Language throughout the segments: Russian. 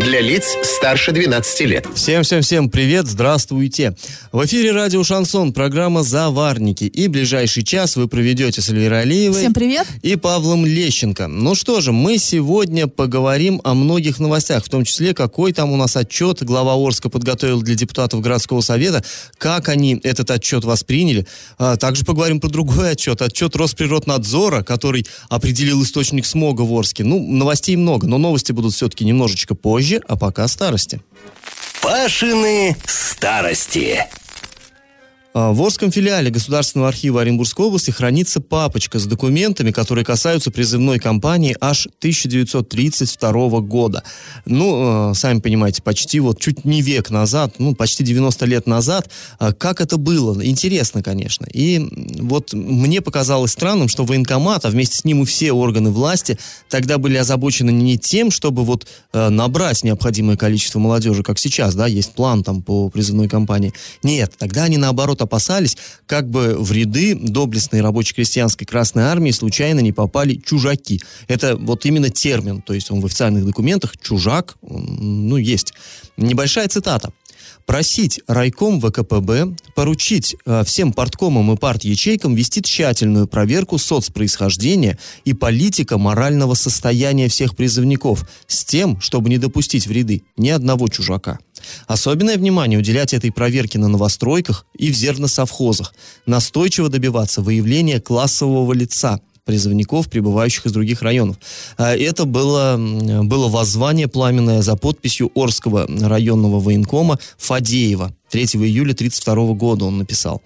Для лиц старше 12 лет. Всем-всем-всем привет, здравствуйте. В эфире радио «Шансон», программа «Заварники». И ближайший час вы проведете с Эльвирой Алиевой. Всем привет. И Павлом Лещенко. Ну что же, мы сегодня поговорим о многих новостях, в том числе, какой там у нас отчет глава Орска подготовил для депутатов городского совета, как они этот отчет восприняли. А, также поговорим про другой отчет, отчет Росприроднадзора, который определил источник смога в Орске. Ну, новостей много, но новости будут все-таки немножечко позже позже, а пока старости. Пашины старости. А, в Орском филиале Государственного архива Оренбургской области хранится папочка с документами, которые касаются призывной кампании аж 1932 года. Ну, э, сами понимаете, почти вот чуть не век назад, ну, почти 90 лет назад. А, как это было? Интересно, конечно. И вот мне показалось странным, что военкомат, а вместе с ним и все органы власти тогда были озабочены не тем, чтобы вот набрать необходимое количество молодежи, как сейчас, да, есть план там по призывной кампании. Нет, тогда они наоборот опасались, как бы в ряды доблестной рабоче-крестьянской Красной Армии случайно не попали чужаки. Это вот именно термин, то есть он в официальных документах чужак, ну, есть. Небольшая цитата просить райком ВКПБ поручить э, всем парткомам и парт-ячейкам вести тщательную проверку соцпроисхождения и политика морального состояния всех призывников с тем, чтобы не допустить в ряды ни одного чужака. Особенное внимание уделять этой проверке на новостройках и в зерносовхозах. Настойчиво добиваться выявления классового лица – призывников, прибывающих из других районов. А это было, было воззвание пламенное за подписью Орского районного военкома Фадеева. 3 июля 1932 года он написал.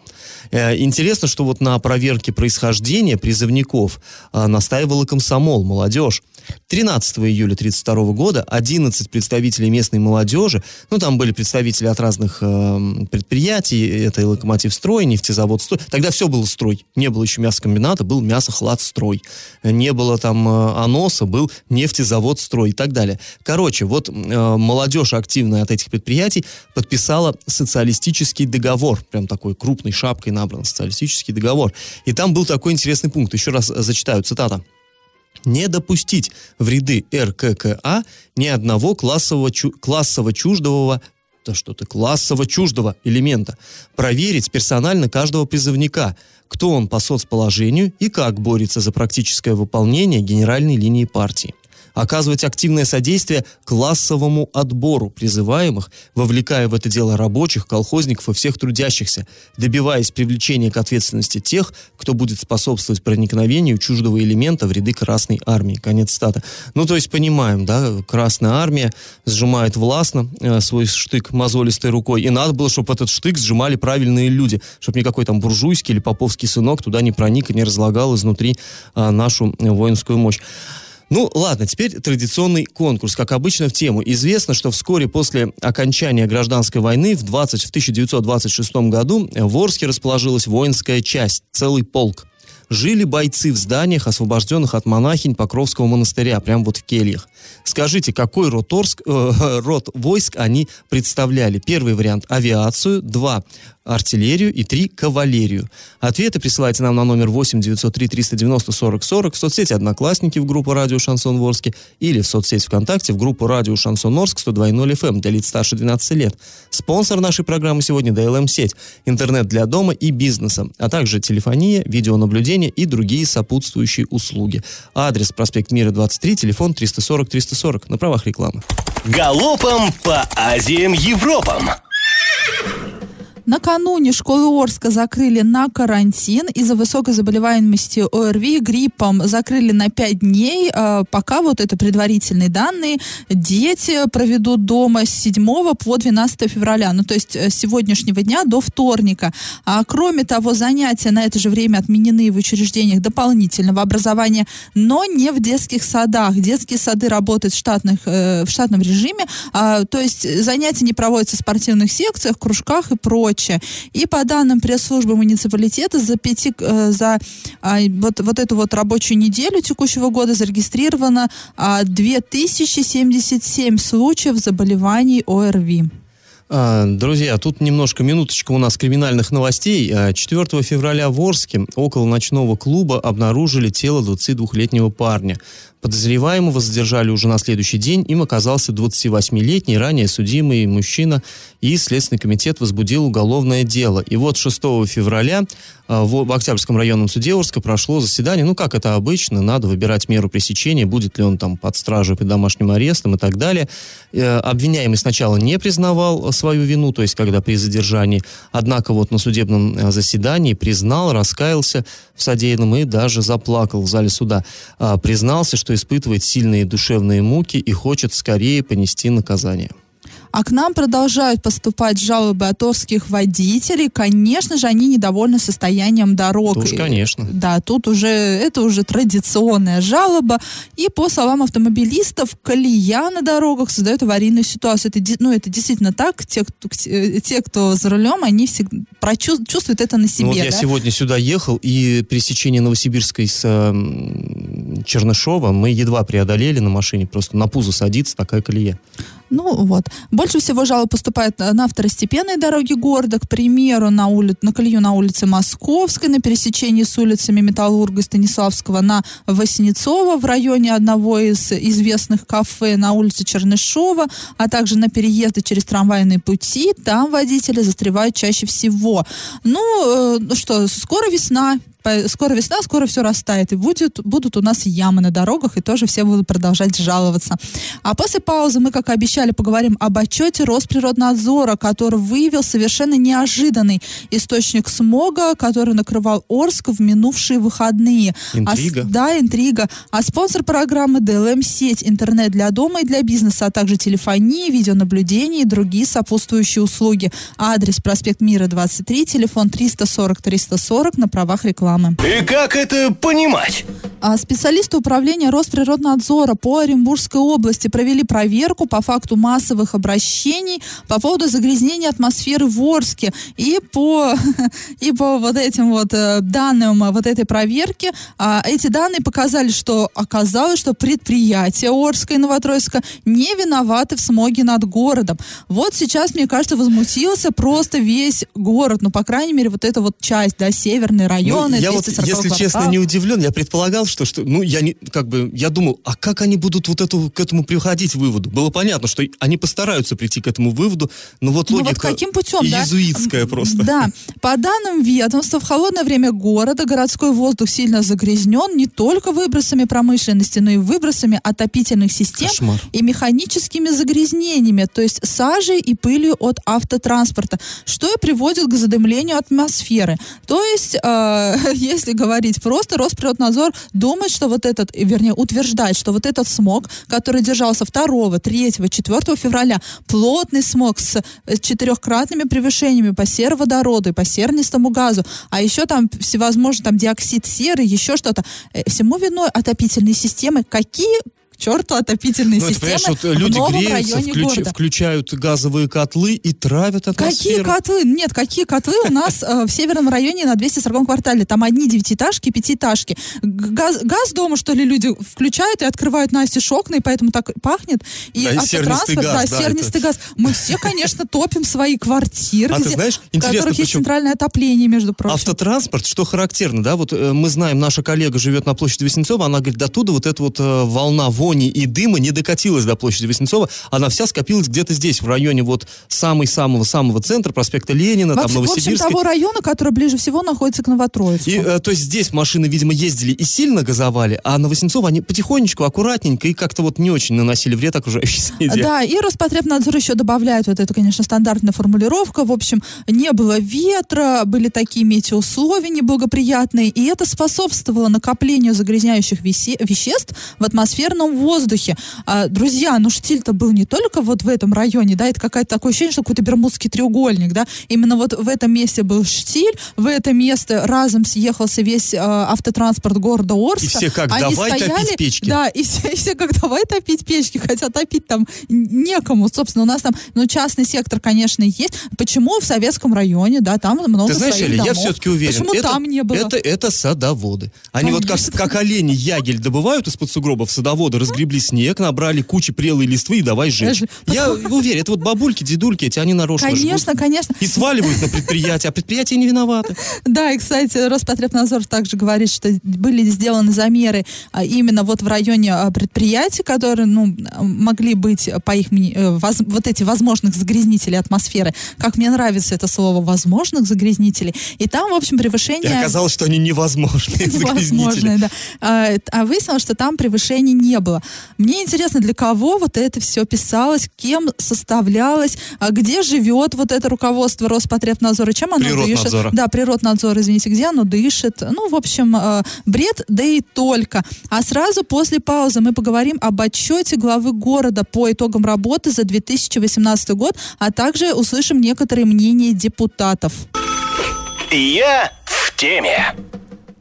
Э, интересно, что вот на проверке происхождения призывников а, настаивал и комсомол, молодежь. 13 июля 1932 года 11 представителей местной молодежи, ну там были представители от разных э, предприятий, это и локомотив строй, нефтезавод строй, тогда все было строй, не было еще мясокомбината, был мясохлад строй, не было там э, аноса, был нефтезавод строй и так далее. Короче, вот э, молодежь активная от этих предприятий подписала социалистический договор, прям такой крупной шапкой набран социалистический договор, и там был такой интересный пункт, еще раз зачитаю, цитата. Не допустить в ряды РККА ни одного классового, чу, классово чуждого да что-то классово чуждого элемента. Проверить персонально каждого призывника, кто он по соцположению и как борется за практическое выполнение генеральной линии партии оказывать активное содействие классовому отбору призываемых, вовлекая в это дело рабочих, колхозников и всех трудящихся, добиваясь привлечения к ответственности тех, кто будет способствовать проникновению чуждого элемента в ряды Красной Армии. Конец стата. Ну, то есть понимаем, да, Красная Армия сжимает властно э, свой штык мозолистой рукой, и надо было, чтобы этот штык сжимали правильные люди, чтобы никакой там буржуйский или поповский сынок туда не проник и не разлагал изнутри э, нашу воинскую мощь. Ну, ладно, теперь традиционный конкурс. Как обычно, в тему. Известно, что вскоре после окончания гражданской войны в, 20, в 1926 году в Орске расположилась воинская часть, целый полк жили бойцы в зданиях, освобожденных от монахинь Покровского монастыря, прямо вот в кельях. Скажите, какой род, Орск, э, род войск они представляли? Первый вариант – авиацию, два артиллерию и 3 кавалерию. Ответы присылайте нам на номер 8 903 390 40 40 в соцсети «Одноклассники» в группу «Радио Шансон Ворске» или в соцсети ВКонтакте в группу «Радио Шансон Орск» 102.0 FM для лиц старше 12 лет. Спонсор нашей программы сегодня DLM-сеть, интернет для дома и бизнеса, а также телефония, видеонаблюдение и другие сопутствующие услуги. Адрес проспект Мира 23, телефон 340 340 на правах рекламы. Галопом по Азиям Европам! Накануне школы Орска закрыли на карантин из-за высокой заболеваемости ОРВИ гриппом. Закрыли на 5 дней. А, пока вот это предварительные данные. Дети проведут дома с 7 по 12 февраля. Ну, то есть э, с сегодняшнего дня до вторника. А кроме того, занятия на это же время отменены в учреждениях дополнительного образования, но не в детских садах. Детские сады работают в, штатных, э, в штатном режиме. А, то есть занятия не проводятся в спортивных секциях, кружках и прочее прочее. И по данным пресс-службы муниципалитета за, пяти, э, за а, вот, вот эту вот рабочую неделю текущего года зарегистрировано а, 2077 случаев заболеваний ОРВИ. А, Друзья, тут немножко минуточка у нас криминальных новостей. А, 4 февраля в Орске около ночного клуба обнаружили тело 22-летнего парня. Подозреваемого задержали уже на следующий день. Им оказался 28-летний, ранее судимый мужчина, и Следственный комитет возбудил уголовное дело. И вот 6 февраля а, в, в Октябрьском районном суде Орска прошло заседание. Ну, как это обычно, надо выбирать меру пресечения, будет ли он там под стражей, под домашним арестом и так далее. Э, обвиняемый сначала не признавал свою вину, то есть когда при задержании, однако вот на судебном э, заседании признал, раскаялся в содеянном и даже заплакал в зале суда. А, признался, что испытывает сильные душевные муки и хочет скорее понести наказание. А к нам продолжают поступать жалобы от орских водителей. Конечно же, они недовольны состоянием дорог. Уж, конечно. Да, тут уже, это уже традиционная жалоба. И по словам автомобилистов, колея на дорогах создает аварийную ситуацию. Это, ну, это действительно так. Те, кто, те, кто за рулем, они всегда чувствуют это на себе. Ну, вот да? я сегодня сюда ехал, и пересечение Новосибирской с э, Чернышова мы едва преодолели на машине. Просто на пузо садится такая колея. Ну вот. Больше всего жалоб поступает на второстепенной дороге города, к примеру, на, ули... на колею на улице Московской, на пересечении с улицами Металлурга и Станиславского, на Васнецова в районе одного из известных кафе, на улице Чернышова, а также на переезды через трамвайные пути. Там водители застревают чаще всего. Ну, э, что, скоро весна, скоро весна, скоро все растает, и будет, будут у нас ямы на дорогах, и тоже все будут продолжать жаловаться. А после паузы мы, как и обещали, поговорим об отчете Росприроднадзора, который выявил совершенно неожиданный источник смога, который накрывал Орск в минувшие выходные. Интрига. А, да, интрига. А спонсор программы ДЛМ-сеть интернет для дома и для бизнеса, а также телефонии, видеонаблюдение и другие сопутствующие услуги. Адрес проспект Мира 23, телефон 340 340 на правах рекламы рекламы. И как это понимать? А специалисты управления Росприроднадзора по Оренбургской области провели проверку по факту массовых обращений по поводу загрязнения атмосферы в Орске. И по, и по вот этим вот э, данным вот этой проверки, а, эти данные показали, что оказалось, что предприятия Орска и Новотроицка не виноваты в смоге над городом. Вот сейчас, мне кажется, возмутился просто весь город. Ну, по крайней мере, вот эта вот часть, да, северные районы, ну, я вот, если честно, не удивлен. Я предполагал, что, что ну, я не, как бы, я думал, а как они будут вот эту, к этому приходить выводу? Было понятно, что они постараются прийти к этому выводу, но вот логика ну, вот каким путем, иезуитская да? просто. Да. По данным ведомства, в холодное время города городской воздух сильно загрязнен не только выбросами промышленности, но и выбросами отопительных систем Кошмар. и механическими загрязнениями, то есть сажей и пылью от автотранспорта, что и приводит к задымлению атмосферы. То есть э, если говорить просто, Росприроднадзор думает, что вот этот, вернее, утверждает, что вот этот смог, который держался 2, 3, 4 февраля, плотный смог с четырехкратными превышениями по сероводороду и по сернистому газу, а еще там всевозможные там диоксид серы, еще что-то, э, всему виной отопительные системы. Какие черту отопительные ну, системы вот люди в новом греются, районе включ, города. включают газовые котлы и травят атмосферу. Какие котлы? Нет, какие котлы у нас э, в северном районе на 240 квартале? Там одни девятиэтажки, пятиэтажки. Газ, газ дома, что ли, люди включают и открывают Насте окна, и поэтому так пахнет. И Да, и сернистый газ, да, да, сернистый газ. Мы все, конечно, топим свои квартиры, А ты знаешь, в которых есть причем центральное отопление, между прочим. Автотранспорт, что характерно, да, вот э, мы знаем, наша коллега живет на площади Васнецова, она говорит, до туда вот эта вот э, волна вони и дыма не докатилась до площади Васнецова, она вся скопилась где-то здесь, в районе вот самой-самого-самого центра, проспекта Ленина, там, Вообще, в общем, Новосибирска. того района, который ближе всего находится к Новотроицку. И, э, то есть здесь машины, видимо, ездили и сильно газовали, а на Васнецова они потихонечку, аккуратненько и как-то вот не очень наносили вред окружающей среде. Да, и Роспотребнадзор еще добавляет вот эту, конечно, стандартная формулировка. В общем, не было ветра, были такие метеоусловия неблагоприятные, и это способствовало накоплению загрязняющих весе- веществ в атмосферном воздухе. А, друзья, ну штиль-то был не только вот в этом районе, да, это какое-то такое ощущение, что какой-то Бермудский треугольник, да, именно вот в этом месте был штиль, в это место разом съехался весь э, автотранспорт города Орска. И все как, Они давай стояли, топить печки. Да, и все, и все как, давай топить печки, хотя топить там некому. Собственно, у нас там, ну, частный сектор, конечно, есть. Почему в советском районе, да, там много Ты знаешь, своих Эля, я все-таки уверен. Почему это, там не было? Это, это садоводы. Они вот как, Конечно. как олени ягель добывают из-под сугробов, садоводы разгребли снег, набрали кучи прелой листвы и давай жечь. Я уверен, это вот бабульки, дедульки, эти они нарочно Конечно, конечно. И сваливают на предприятие, а предприятия не виноваты. Да, и, кстати, Роспотребнадзор также говорит, что были сделаны замеры а, именно вот в районе а, предприятий, которые, ну, могли быть, по их э, вот эти возможных загрязнителей атмосферы. Как мне нравится это слово «возможных загрязнителей». И там, в общем, И превышение... оказалось, что они невозможные загрязнители. Невозможное, да. А, это- а выяснилось, что там превышений не было. Мне интересно, для кого вот это все писалось, кем составлялось, а где живет вот это руководство Роспотребнадзора, чем оно Природнадзора. дышит. Да, природнадзор, извините, где оно дышит. Ну, в общем, э, бред, да и только. А сразу после паузы мы поговорим об отчете главы города по итогам работы за 2018 год, а также услышим некоторые мнения депутатов. Я в теме.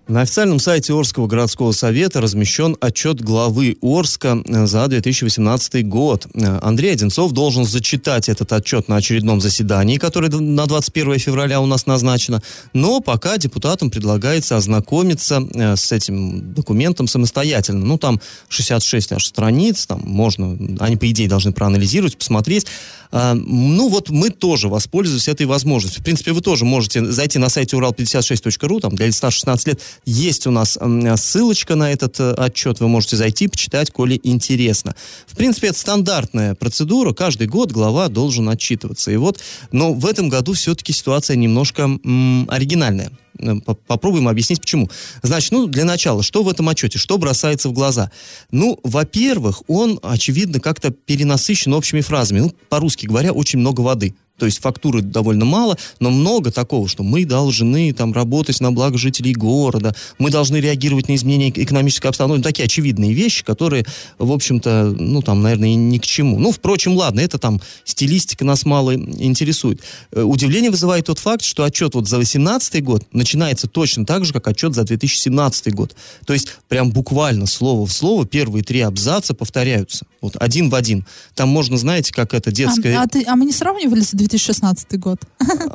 На официальном сайте Орского городского совета размещен отчет главы Орска э, за 2018 год. Э, Андрей Одинцов должен зачитать этот отчет на очередном заседании, которое на 21 февраля у нас назначено. Но пока депутатам предлагается ознакомиться э, с этим документом самостоятельно. Ну, там 66 аж страниц, там можно, они, по идее, должны проанализировать, посмотреть. А, Ну, вот мы тоже воспользуемся этой возможностью. В принципе, вы тоже можете зайти на сайте урал56.ру, там для лица 16 лет есть у нас ссылочка на этот э, отчет, вы можете зайти, почитать, коли интересно. В принципе, это стандартная процедура, каждый год глава должен отчитываться. И вот, но в этом году все-таки ситуация немножко м, оригинальная. Э, по- Попробуем объяснить, почему. Значит, ну, для начала, что в этом отчете, что бросается в глаза? Ну, во-первых, он, очевидно, как-то перенасыщен общими фразами. Ну, по-русски говоря, очень много воды. То есть фактуры довольно мало, но много такого, что мы должны там работать на благо жителей города, мы должны реагировать на изменения экономической обстановки. Ну, такие очевидные вещи, которые, в общем-то, ну, там, наверное, ни к чему. Ну, впрочем, ладно, это там стилистика нас мало интересует. Э, Удивление вызывает тот факт, что отчет вот за 2018 год начинается точно так же, как отчет за 2017 год. То есть прям буквально слово в слово первые три абзаца повторяются. Вот один в один. Там можно, знаете, как это детское... А, а ты- а мы не сравнивали с 2016 год?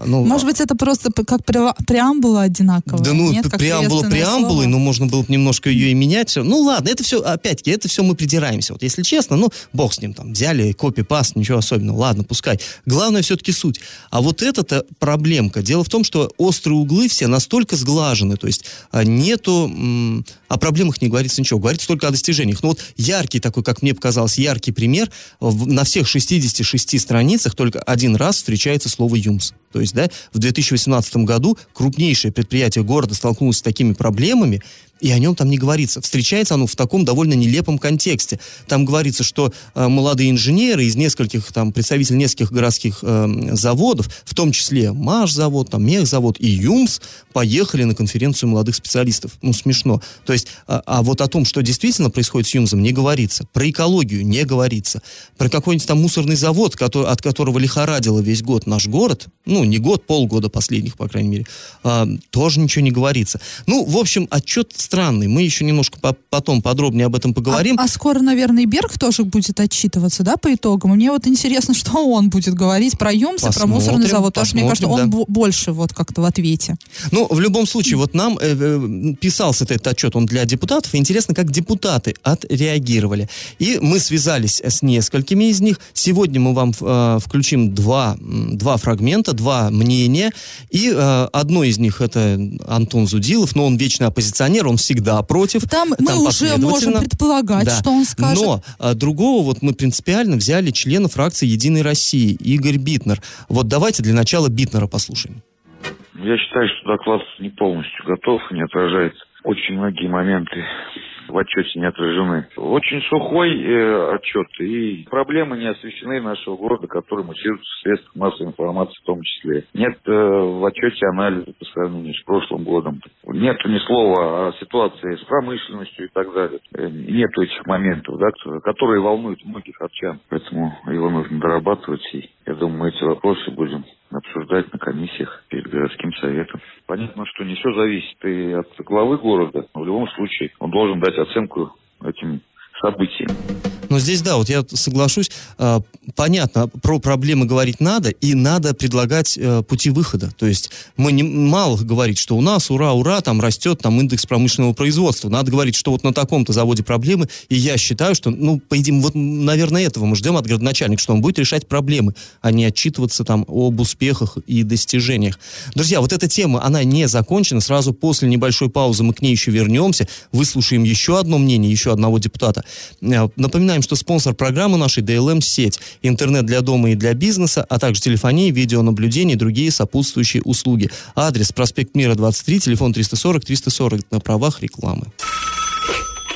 ну, Может быть, это просто как пре- преамбула одинаковая? Да ну, Нет, преамбула преамбулой, ну, можно было бы немножко ее и менять. Ну, ладно, это все, опять-таки, это все мы придираемся. Вот если честно, ну, бог с ним, там, взяли копи-паст, ничего особенного, ладно, пускай. Главное все-таки суть. А вот это-то проблемка. Дело в том, что острые углы все настолько сглажены, то есть а, нету, о проблемах не говорится ничего, говорится только о достижениях. Ну, вот яркий такой, как мне показалось, яркий пример, на всех 66 страницах только один раз встречается слово «юмс». То есть, да, в 2018 году крупнейшее предприятие города столкнулось с такими проблемами, и о нем там не говорится. Встречается оно в таком довольно нелепом контексте. Там говорится, что э, молодые инженеры из нескольких, там, представителей нескольких городских э, заводов, в том числе МАШ-завод, там, Мехзавод и ЮМС, поехали на конференцию молодых специалистов. Ну, смешно. То есть, а, а вот о том, что действительно происходит с ЮМСом, не говорится. Про экологию не говорится. Про какой-нибудь там мусорный завод, который, от которого лихорадило весь год наш город, ну, не год, полгода последних, по крайней мере, а, тоже ничего не говорится. Ну, в общем, отчет странный. Мы еще немножко по- потом подробнее об этом поговорим. А, а скоро, наверное, и Берг тоже будет отчитываться, да, по итогам? Мне вот интересно, что он будет говорить про ЮМС и про мусорный завод, потому что мне кажется, он да. бо- больше вот как-то в ответе. Ну, в любом случае, вот нам э, э, писался этот отчет, он для депутатов, и интересно, как депутаты отреагировали. И мы связались с несколькими из них. Сегодня мы вам э, включим два, два фрагмента, два мнения, и э, одно из них это Антон Зудилов, но он вечный оппозиционер, он всегда против. Там, мы уже можем предполагать, Да. что он скажет. Но а, другого вот мы принципиально взяли члена фракции «Единой России» Игорь Битнер. Вот давайте для начала Битнера послушаем. Я считаю, что доклад не полностью готов, не отражает очень многие моменты в отчете не отражены. Очень сухой э, отчет, и проблемы не освещены нашего города, которые муссируются в средствах массовой информации в том числе. Нет э, в отчете анализа по сравнению с прошлым годом. Нет ни слова о ситуации с промышленностью и так далее. Э, нету этих моментов, да, которые волнуют многих отчан. Поэтому его нужно дорабатывать. И я думаю, мы эти вопросы будем обсуждать на комиссиях перед городским советом. Понятно, что не все зависит и от главы города, но в любом случае он должен дать оценку этим событиям. Но здесь, да, вот я соглашусь, а, понятно, про проблемы говорить надо, и надо предлагать э, пути выхода. То есть мы не мало говорить, что у нас, ура, ура, там растет там индекс промышленного производства. Надо говорить, что вот на таком-то заводе проблемы, и я считаю, что, ну, по идее, вот, наверное, этого мы ждем от городоначальника, что он будет решать проблемы, а не отчитываться там об успехах и достижениях. Друзья, вот эта тема, она не закончена. Сразу после небольшой паузы мы к ней еще вернемся, выслушаем еще одно мнение, еще одного депутата. Э, напоминаем, что спонсор программы нашей DLM-сеть, интернет для дома и для бизнеса, а также телефония, видеонаблюдение и другие сопутствующие услуги. Адрес проспект Мира 23, телефон 340 340 на правах рекламы.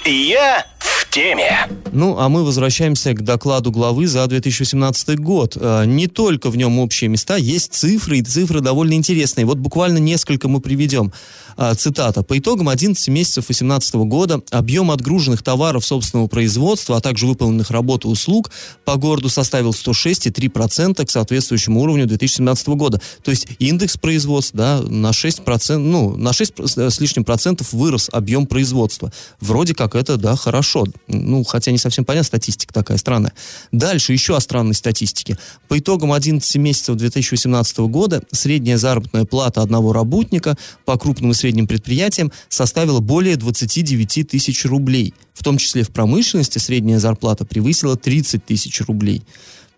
Я в теме. Ну, а мы возвращаемся к докладу главы за 2017 год. Э, не только в нем общие места, есть цифры, и цифры довольно интересные. Вот буквально несколько мы приведем. Э, цитата. По итогам 11 месяцев 2018 года объем отгруженных товаров собственного производства, а также выполненных работ и услуг по городу составил 106,3% к соответствующему уровню 2017 года. То есть индекс производства да, на 6%, ну, на 6 с лишним процентов вырос объем производства. Вроде как это, да, хорошо. Ну, хотя не совсем понятна статистика такая странная. Дальше еще о странной статистике. По итогам 11 месяцев 2018 года средняя заработная плата одного работника по крупным и средним предприятиям составила более 29 тысяч рублей. В том числе в промышленности средняя зарплата превысила 30 тысяч рублей.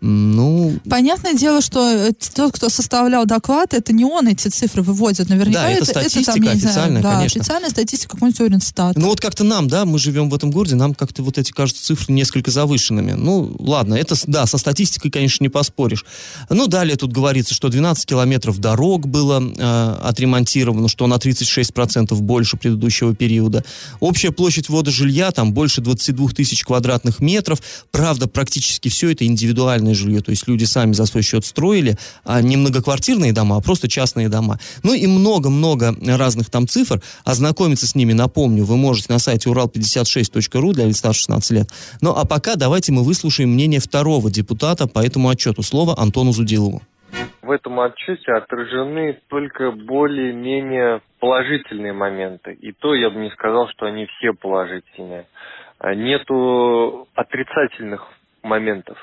Ну... Понятное дело, что э, тот, кто составлял доклад, это не он эти цифры выводит. Наверняка да, это, это статистика это, там, официальная, знаю, да, конечно. официальная статистика какой-нибудь Уренстат. Ну вот как-то нам, да, мы живем в этом городе, нам как-то вот эти кажутся цифры несколько завышенными. Ну, ладно, это, да, со статистикой, конечно, не поспоришь. Ну, далее тут говорится, что 12 километров дорог было э, отремонтировано, что на 36% больше предыдущего периода. Общая площадь ввода жилья там больше 22 тысяч квадратных метров. Правда, практически все это индивидуальное жилье, то есть люди сами за свой счет строили, а не многоквартирные дома, а просто частные дома. Ну и много-много разных там цифр. Ознакомиться с ними, напомню, вы можете на сайте урал56.ру для лиц старше 16 лет. Ну а пока давайте мы выслушаем мнение второго депутата по этому отчету. Слово Антону Зудилову. В этом отчете отражены только более-менее положительные моменты. И то я бы не сказал, что они все положительные. Нету отрицательных моментов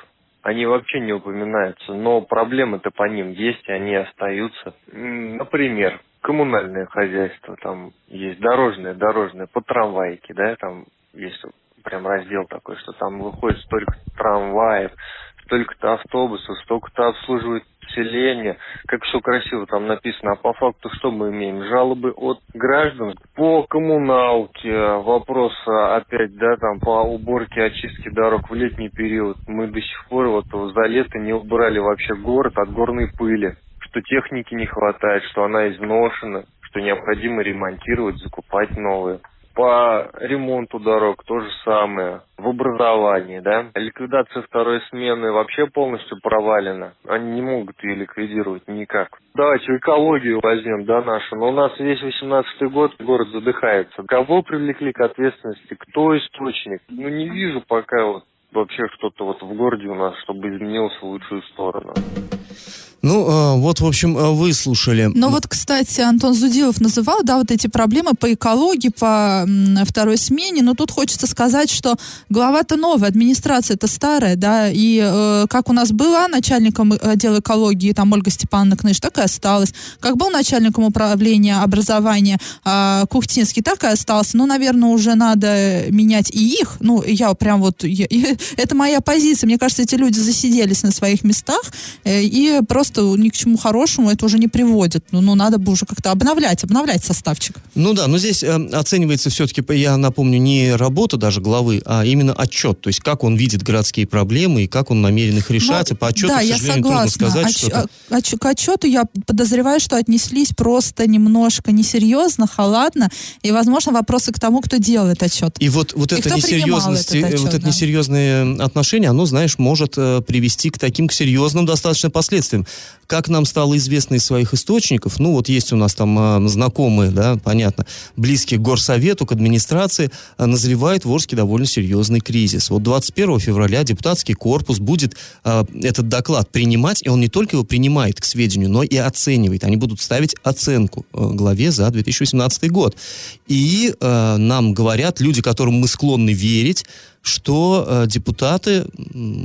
они вообще не упоминаются, но проблемы-то по ним есть, и они остаются. Например, коммунальное хозяйство, там есть дорожное, дорожное, по трамвайке, да, там есть прям раздел такой, что там выходит столько трамваев, столько-то автобусов, столько-то обслуживают населения, как все красиво там написано, а по факту что мы имеем? Жалобы от граждан по коммуналке, вопрос опять, да, там по уборке, очистке дорог в летний период. Мы до сих пор вот за лето не убрали вообще город от горной пыли, что техники не хватает, что она изношена, что необходимо ремонтировать, закупать новые по ремонту дорог то же самое. В образовании, да. Ликвидация второй смены вообще полностью провалена. Они не могут ее ликвидировать никак. Давайте экологию возьмем, да, нашу. Но у нас весь 18 год город задыхается. Кого привлекли к ответственности? Кто источник? Ну, не вижу пока вот вообще что-то вот в городе у нас, чтобы изменилось в лучшую сторону. Ну, э, вот, в общем, э, вы слушали. Но вот, кстати, Антон Зудилов называл, да, вот эти проблемы по экологии, по второй смене, но тут хочется сказать, что глава-то новая, администрация-то старая, да, и э, как у нас была начальником отдела экологии, там, Ольга Степановна Кныш, так и осталась. Как был начальником управления образования э, Кухтинский, так и остался. Ну, наверное, уже надо менять и их. Ну, я прям вот, я, это моя позиция. Мне кажется, эти люди засиделись на своих местах, э, и просто ни к чему хорошему это уже не приводит. Ну, ну надо бы уже как-то обновлять, обновлять составчик. Ну да, но здесь э, оценивается все-таки, я напомню, не работа даже главы, а именно отчет. То есть как он видит городские проблемы и как он намерен их решать. Ну, и по отчету, да, к я сожалению, согласна. трудно сказать Отч- что-то. а- отч- к отчету я подозреваю, что отнеслись просто немножко несерьезно, халатно, и, возможно, вопросы к тому, кто делает отчет. И вот, вот И это несерьезность, отчет, вот это да. несерьезное отношение, оно, знаешь, может э, привести к таким к серьезным достаточно последствиям. Как нам стало известно из своих источников, ну вот есть у нас там э, знакомые, да, понятно, близкие к горсовету, к администрации, э, назревает в Орске довольно серьезный кризис. Вот 21 февраля депутатский корпус будет э, этот доклад принимать, и он не только его принимает к сведению, но и оценивает. Они будут ставить оценку э, главе за 2018 год. И э, нам говорят люди, которым мы склонны верить, что э, депутаты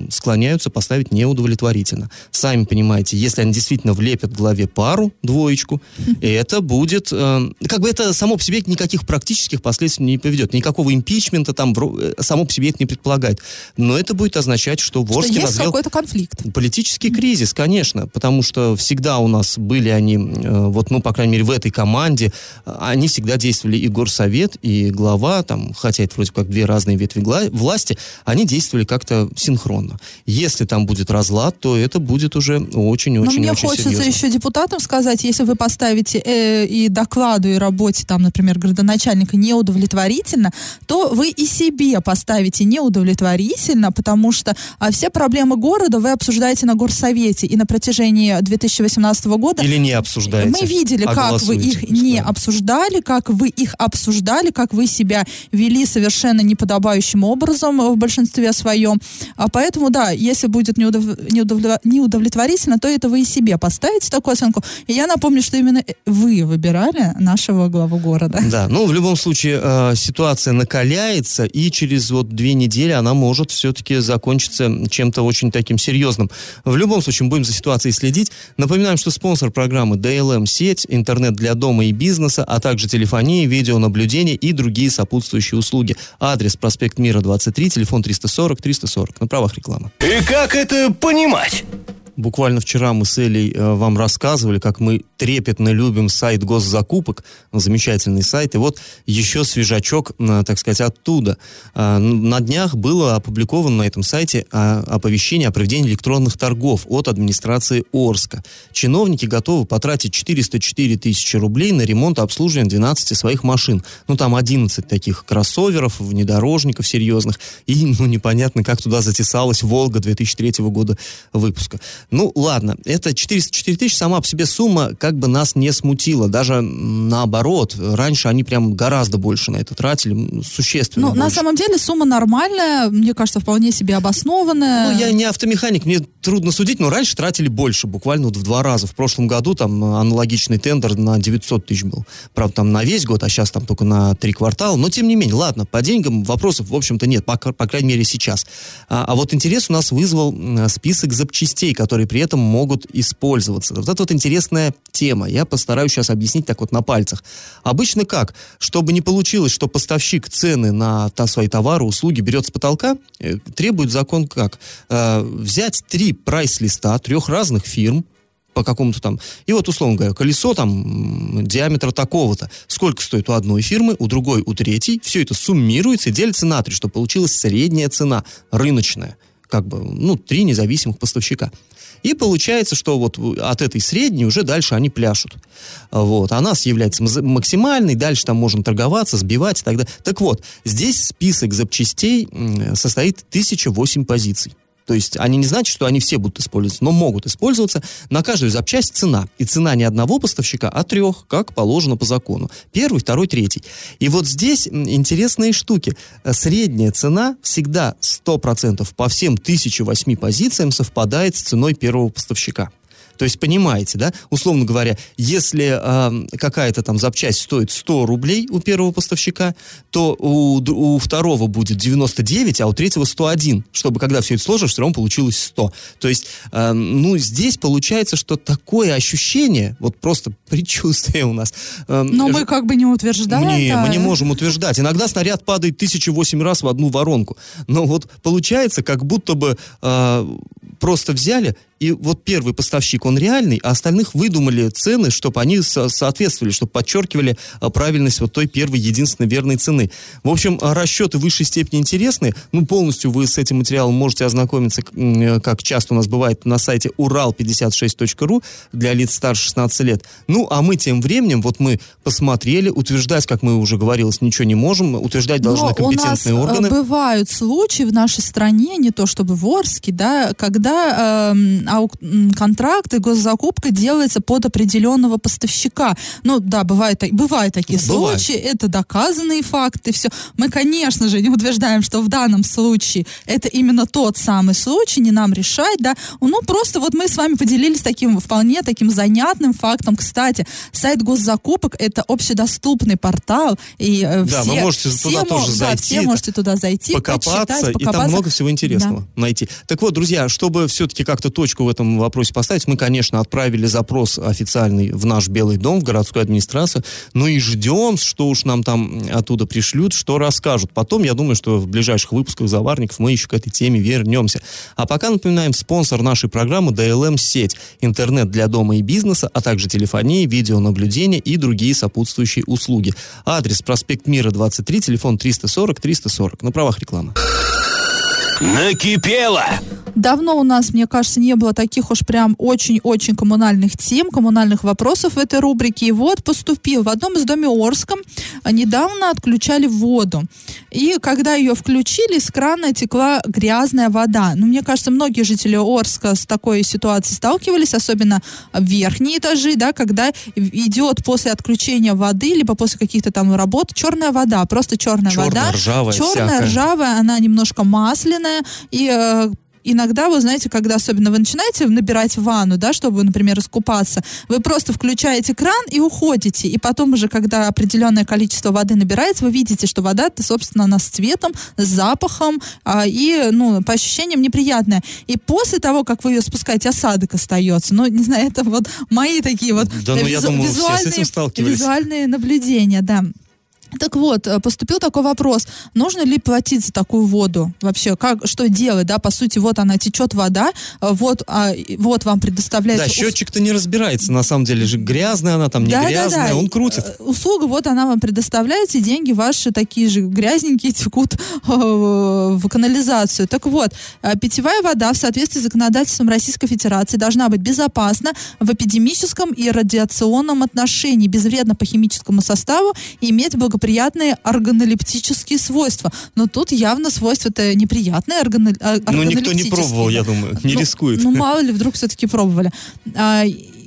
склоняются поставить неудовлетворительно. Сами понимаете, если они действительно влепят главе пару, двоечку, это будет... э, как бы это само по себе никаких практических последствий не поведет. Никакого импичмента там э, само по себе это не предполагает. Но это будет означать, что в Что назрел какой-то конфликт. Политический кризис, конечно, потому что всегда у нас были они, вот, ну, по крайней мере, в этой команде, э, они всегда действовали и горсовет, и глава, там, хотя это вроде как две разные ветви гла- власти, они действовали как-то синхронно. Если там будет разлад, то это будет уже Но очень-очень-очень мне хочется серьезно. еще депутатам сказать, если вы поставите э, и докладу, и работе, там, например, градоначальника неудовлетворительно, то вы и себе поставите неудовлетворительно, потому что а, все проблемы города вы обсуждаете на горсовете, и на протяжении 2018 года Или не обсуждаете. Мы видели, а как вы их не обсуждали, как вы их обсуждали, как вы себя вели совершенно неподобающим образом в большинстве своем. А поэтому, да, если будет неудов- неудовле- неудовлетворительно, то это вы и себе поставите такую оценку. И я напомню, что именно вы выбирали нашего главу города. Да, ну в любом случае э, ситуация накаляется, и через вот две недели она может все-таки закончиться чем-то очень таким серьезным. В любом случае, будем за ситуацией следить. Напоминаем, что спонсор программы DLM сеть, интернет для дома и бизнеса, а также телефония, видеонаблюдение и другие сопутствующие услуги. Адрес проспект Мира 23, телефон 340 340. На правах рекламы. И как это понимать? Буквально вчера мы с Элей э, вам рассказывали, как мы трепетно любим сайт госзакупок, замечательный сайт. И вот еще свежачок, э, так сказать, оттуда. Н- На днях было опубликовано на этом сайте оповещение о проведении электронных торгов от администрации Орска. Чиновники готовы потратить 404 тысячи рублей на ремонт и обслуживание 12 своих машин. Ну, там 11 таких кроссоверов, внедорожников серьезных. И, ну, непонятно, как туда затесалась «Волга» 2003 года выпуска. Ну, ладно, это 404 тысячи, сама по себе сумма как бы нас не смутила. Даже наоборот, раньше они прям гораздо больше на это тратили, существенно Ну, на самом деле сумма нормальная, мне кажется, вполне себе обоснованная. Ну, я не автомеханик, мне трудно судить, но раньше тратили больше, буквально вот в два раза. В прошлом году там аналогичный тендер на 900 тысяч был. Правда, там на весь год, а сейчас там только на три квартала. Но, тем не менее, ладно, по деньгам вопросов, в общем-то, нет, по, по крайней мере, сейчас. А, а вот интерес у нас вызвал список запчастей, которые при этом могут использоваться. Вот это вот интересная тема. Я постараюсь сейчас объяснить так вот на пальцах. Обычно как? Чтобы не получилось, что поставщик цены на та, свои товары, услуги берет с потолка, э, требует закон как? Э, взять три прайс-листа трех разных фирм, по какому-то там. И вот, условно говоря, колесо там диаметра такого-то. Сколько стоит у одной фирмы, у другой, у третьей. Все это суммируется и делится на три, чтобы получилась средняя цена, рыночная. Как бы, ну, три независимых поставщика. И получается, что вот от этой средней уже дальше они пляшут. Вот. А нас является максимальной, дальше там можно торговаться, сбивать и так далее. Так вот, здесь список запчастей состоит 1008 позиций. То есть они не значат, что они все будут использоваться, но могут использоваться. На каждую запчасть цена. И цена не одного поставщика, а трех, как положено по закону. Первый, второй, третий. И вот здесь интересные штуки. Э, Средняя цена всегда 100% по всем 1008 позициям совпадает с ценой первого поставщика. То есть, понимаете, да, условно говоря, если э, какая-то там запчасть стоит 100 рублей у первого поставщика, то у, у второго будет 99, а у третьего 101, чтобы когда все это сложишь, все равно получилось 100. То есть, э, ну, здесь получается, что такое ощущение, вот просто предчувствие у нас. Э, Но мы как бы не утверждаем. Не, да. мы не можем утверждать. Иногда снаряд падает тысячу восемь раз в одну воронку. Но вот получается, как будто бы э, просто взяли и вот первый поставщик, он реальный, а остальных выдумали цены, чтобы они со- соответствовали, чтобы подчеркивали а, правильность вот той первой, единственной верной цены. В общем, а, расчеты в высшей степени интересны. Ну, полностью вы с этим материалом можете ознакомиться, э, как часто у нас бывает, на сайте урал56.ру для лиц старше 16 лет. Ну, а мы тем временем, вот мы посмотрели, утверждать, как мы уже говорилось, ничего не можем, утверждать должны Но компетентные у нас органы. бывают случаи в нашей стране, не то чтобы в Орске, да, когда э, контракт и госзакупка делается под определенного поставщика. Ну да, бывают, бывают такие бывает. случаи, это доказанные факты, все. Мы, конечно же, не утверждаем, что в данном случае это именно тот самый случай, не нам решать, да. Ну просто вот мы с вами поделились таким вполне таким занятным фактом. Кстати, сайт госзакупок это общедоступный портал, и э, да, все, вы можете все туда тоже да, зайти, все можете туда зайти, покопаться, почитать, покопаться. и там много всего интересного да. найти. Так вот, друзья, чтобы все-таки как-то точку точку в этом вопросе поставить, мы, конечно, отправили запрос официальный в наш Белый дом, в городскую администрацию, но и ждем, что уж нам там оттуда пришлют, что расскажут. Потом, я думаю, что в ближайших выпусках «Заварников» мы еще к этой теме вернемся. А пока напоминаем, спонсор нашей программы DLM-сеть, интернет для дома и бизнеса, а также телефонии, видеонаблюдение и другие сопутствующие услуги. Адрес проспект Мира, 23, телефон 340-340. На правах рекламы. Накипело! Давно у нас, мне кажется, не было таких уж прям очень-очень коммунальных тем, коммунальных вопросов в этой рубрике. И вот поступил в одном из доме Орском а, недавно отключали воду. И когда ее включили, с крана текла грязная вода. Ну, мне кажется, многие жители Орска с такой ситуацией сталкивались, особенно верхние этажи, да, когда идет после отключения воды, либо после каких-то там работ, черная вода, просто черная, черная вода. Ржавая, черная, всякая. ржавая, она немножко масляная, и э, иногда, вы знаете, когда особенно вы начинаете набирать ванну, да, чтобы, например, искупаться, вы просто включаете кран и уходите. И потом уже, когда определенное количество воды набирается, вы видите, что вода-то, собственно, она с цветом, с запахом а, и, ну, по ощущениям неприятная. И после того, как вы ее спускаете, осадок остается. Ну, не знаю, это вот мои такие вот да, ну, визу- я думаю, визуальные, все с этим визуальные наблюдения, да. Так вот, э, поступил такой вопрос, нужно ли платить за такую воду? Вообще, как, что делать, да? По сути, вот она течет вода, э, вот, а, вот вам предоставляется... Да, счетчик-то не разбирается, на самом деле же грязная она там, не да, грязная, да, да. он крутит. Э, услуга, вот она вам предоставляется, и деньги ваши такие же грязненькие текут в канализацию. Так вот, питьевая вода в соответствии с законодательством Российской Федерации должна быть безопасна в эпидемическом и радиационном отношении, безвредна по химическому составу и иметь благоприятные благоприятные органолептические свойства. Но тут явно свойства-то неприятные органо, Ну, никто не пробовал, я думаю, не ну, рискует. Ну, мало ли, вдруг все-таки пробовали.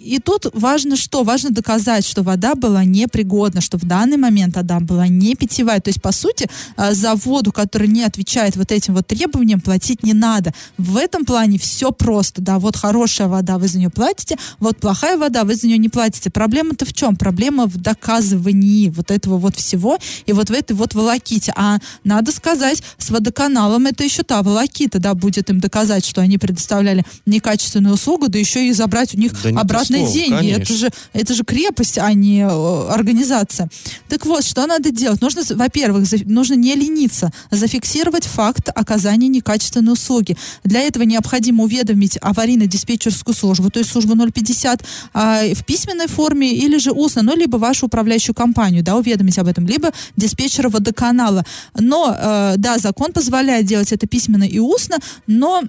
И тут важно что? Важно доказать, что вода была непригодна, что в данный момент вода была не питьевая. То есть, по сути, а, за воду, которая не отвечает вот этим вот требованиям, платить не надо. В этом плане все просто. Да, вот хорошая вода, вы за нее платите, вот плохая вода, вы за нее не платите. Проблема-то в чем? Проблема в доказывании вот этого вот всего и вот в этой вот волоките. А надо сказать, с водоканалом это еще та волокита, да, будет им доказать, что они предоставляли некачественную услугу, да еще и забрать у них да обратно слово, деньги. Конечно. Это же, это же крепость, а не э, организация. Так вот, что надо делать? Нужно, во-первых, нужно не лениться, зафиксировать факт оказания некачественной услуги. Для этого необходимо уведомить аварийно-диспетчерскую службу, то есть службу 050, а, в письменной форме или же устно, ну, либо вашу управляющую компанию, да, уведомить об этом, либо диспетчера водоканала. Но, э, да, закон позволяет делать это письменно и устно, но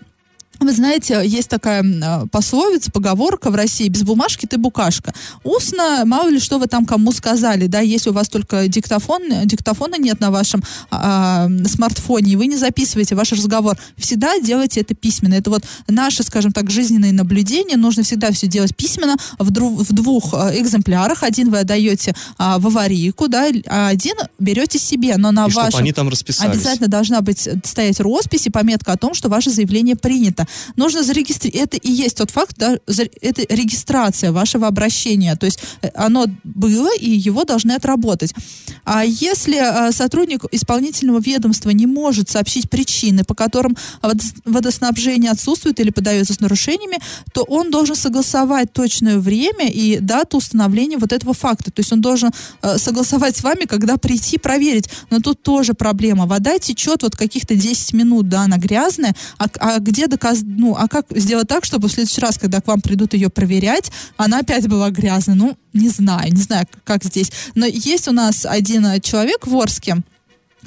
вы знаете, есть такая а, пословица, поговорка в России, без бумажки ты букашка. Устно, мало ли что вы там кому сказали, да, если у вас только диктофон, диктофона нет на вашем а, смартфоне, и вы не записываете ваш разговор, всегда делайте это письменно. Это вот наши, скажем так, жизненные наблюдения, нужно всегда все делать письменно в, дру, в двух а, экземплярах. Один вы отдаете а, в аварийку, да, а один берете себе, но на и вашем... они там расписались. Обязательно должна быть стоять роспись и пометка о том, что ваше заявление принято. Нужно зарегистрировать. Это и есть тот факт, да, это регистрация вашего обращения. То есть э, оно было, и его должны отработать. А если э, сотрудник исполнительного ведомства не может сообщить причины, по которым водоснабжение отсутствует или подается с нарушениями, то он должен согласовать точное время и дату установления вот этого факта. То есть он должен э, согласовать с вами, когда прийти проверить. Но тут тоже проблема. Вода течет вот каких-то 10 минут, да, она грязная, а, а где ну, а как сделать так, чтобы в следующий раз, когда к вам придут ее проверять, она опять была грязная? Ну, не знаю, не знаю, как здесь. Но есть у нас один человек в Орске,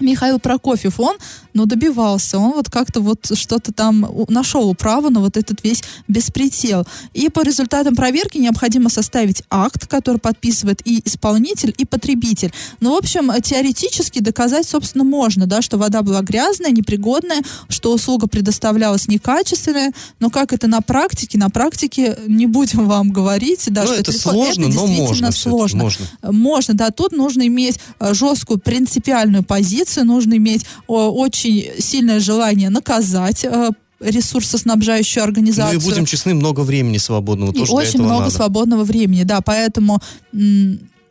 Михаил Прокофьев, он но добивался. Он вот как-то вот что-то там нашел право на вот этот весь беспредел. И по результатам проверки необходимо составить акт, который подписывает и исполнитель, и потребитель. Ну, в общем, теоретически доказать, собственно, можно, да, что вода была грязная, непригодная, что услуга предоставлялась некачественная, но как это на практике? На практике не будем вам говорить, да, ну, что это, это сложно, это но можно сложно. Можно. можно, да, тут нужно иметь э, жесткую принципиальную позицию, нужно иметь очень очень сильное желание наказать э, ресурсоснабжающую организацию. Ну и будем честны, много времени свободного и тоже очень много надо. свободного времени, да, поэтому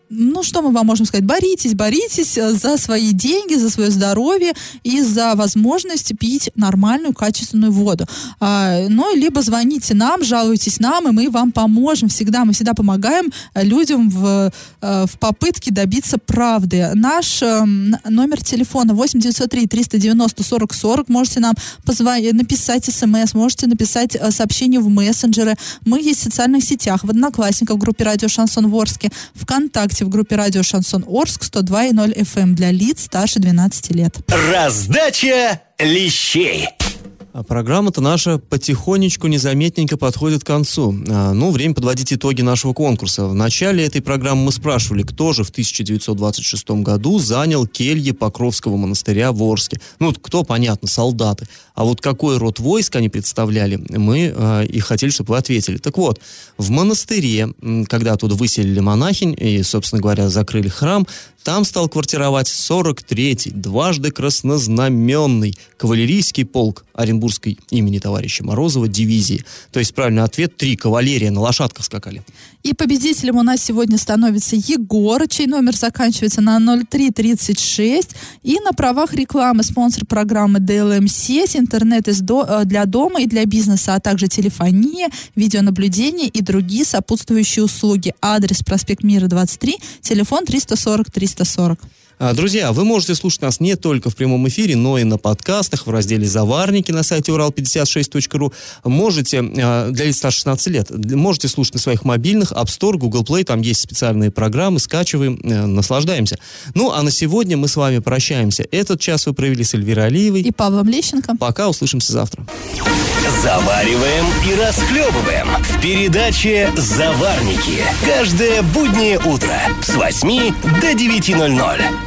ну, что мы вам можем сказать? Боритесь, боритесь э, за свои деньги, за свое здоровье и за возможность пить нормальную, качественную воду. А, ну, либо звоните нам, жалуйтесь нам, и мы вам поможем. Всегда, мы всегда помогаем э, людям в, э, в попытке добиться правды. Наш номер телефона 8 903 390 40 40. Можете нам позвонить, написать смс, можете написать сообщение в мессенджеры. Мы есть в социальных сетях, в Одноклассниках, в группе Радио Шансон Ворске, ВКонтакте, ВКонтакте в группе радио Шансон Орск 102.0 FM эм для лиц старше 12 лет. Раздача лещей. А программа-то наша потихонечку, незаметненько подходит к концу. А, ну, время подводить итоги нашего конкурса. В начале этой программы мы спрашивали, кто же в 1926 году занял кельи Покровского монастыря в Орске. Ну, кто, понятно, солдаты. А вот какой род войск они представляли, мы э, и хотели, чтобы вы ответили. Так вот, в монастыре, когда оттуда выселили монахинь и, собственно говоря, закрыли храм, там стал квартировать 43-й, дважды краснознаменный кавалерийский полк Оренбургской имени товарища Морозова дивизии. То есть правильный ответ – три кавалерия на лошадках скакали. И победителем у нас сегодня становится Егор, чей номер заканчивается на 0336. И на правах рекламы спонсор программы DLM сеть, интернет э, для дома и для бизнеса, а также телефония, видеонаблюдение и другие сопутствующие услуги. Адрес проспект Мира 23, телефон 340 340. А, друзья, вы можете слушать нас не только в прямом эфире, но и на подкастах в разделе «Заварники» на сайте урал56.ру. Можете, а, для лиц старше 16 лет, можете слушать на своих мобильных, App Store, Google Play, там есть специальные программы, скачиваем, э, наслаждаемся. Ну, а на сегодня мы с вами прощаемся. Этот час вы провели с Эльвирой Алиевой. И Павлом Лещенко. Пока, услышимся завтра. Завариваем и расхлебываем в передаче «Заварники». Каждое буднее утро с 8 до 9.00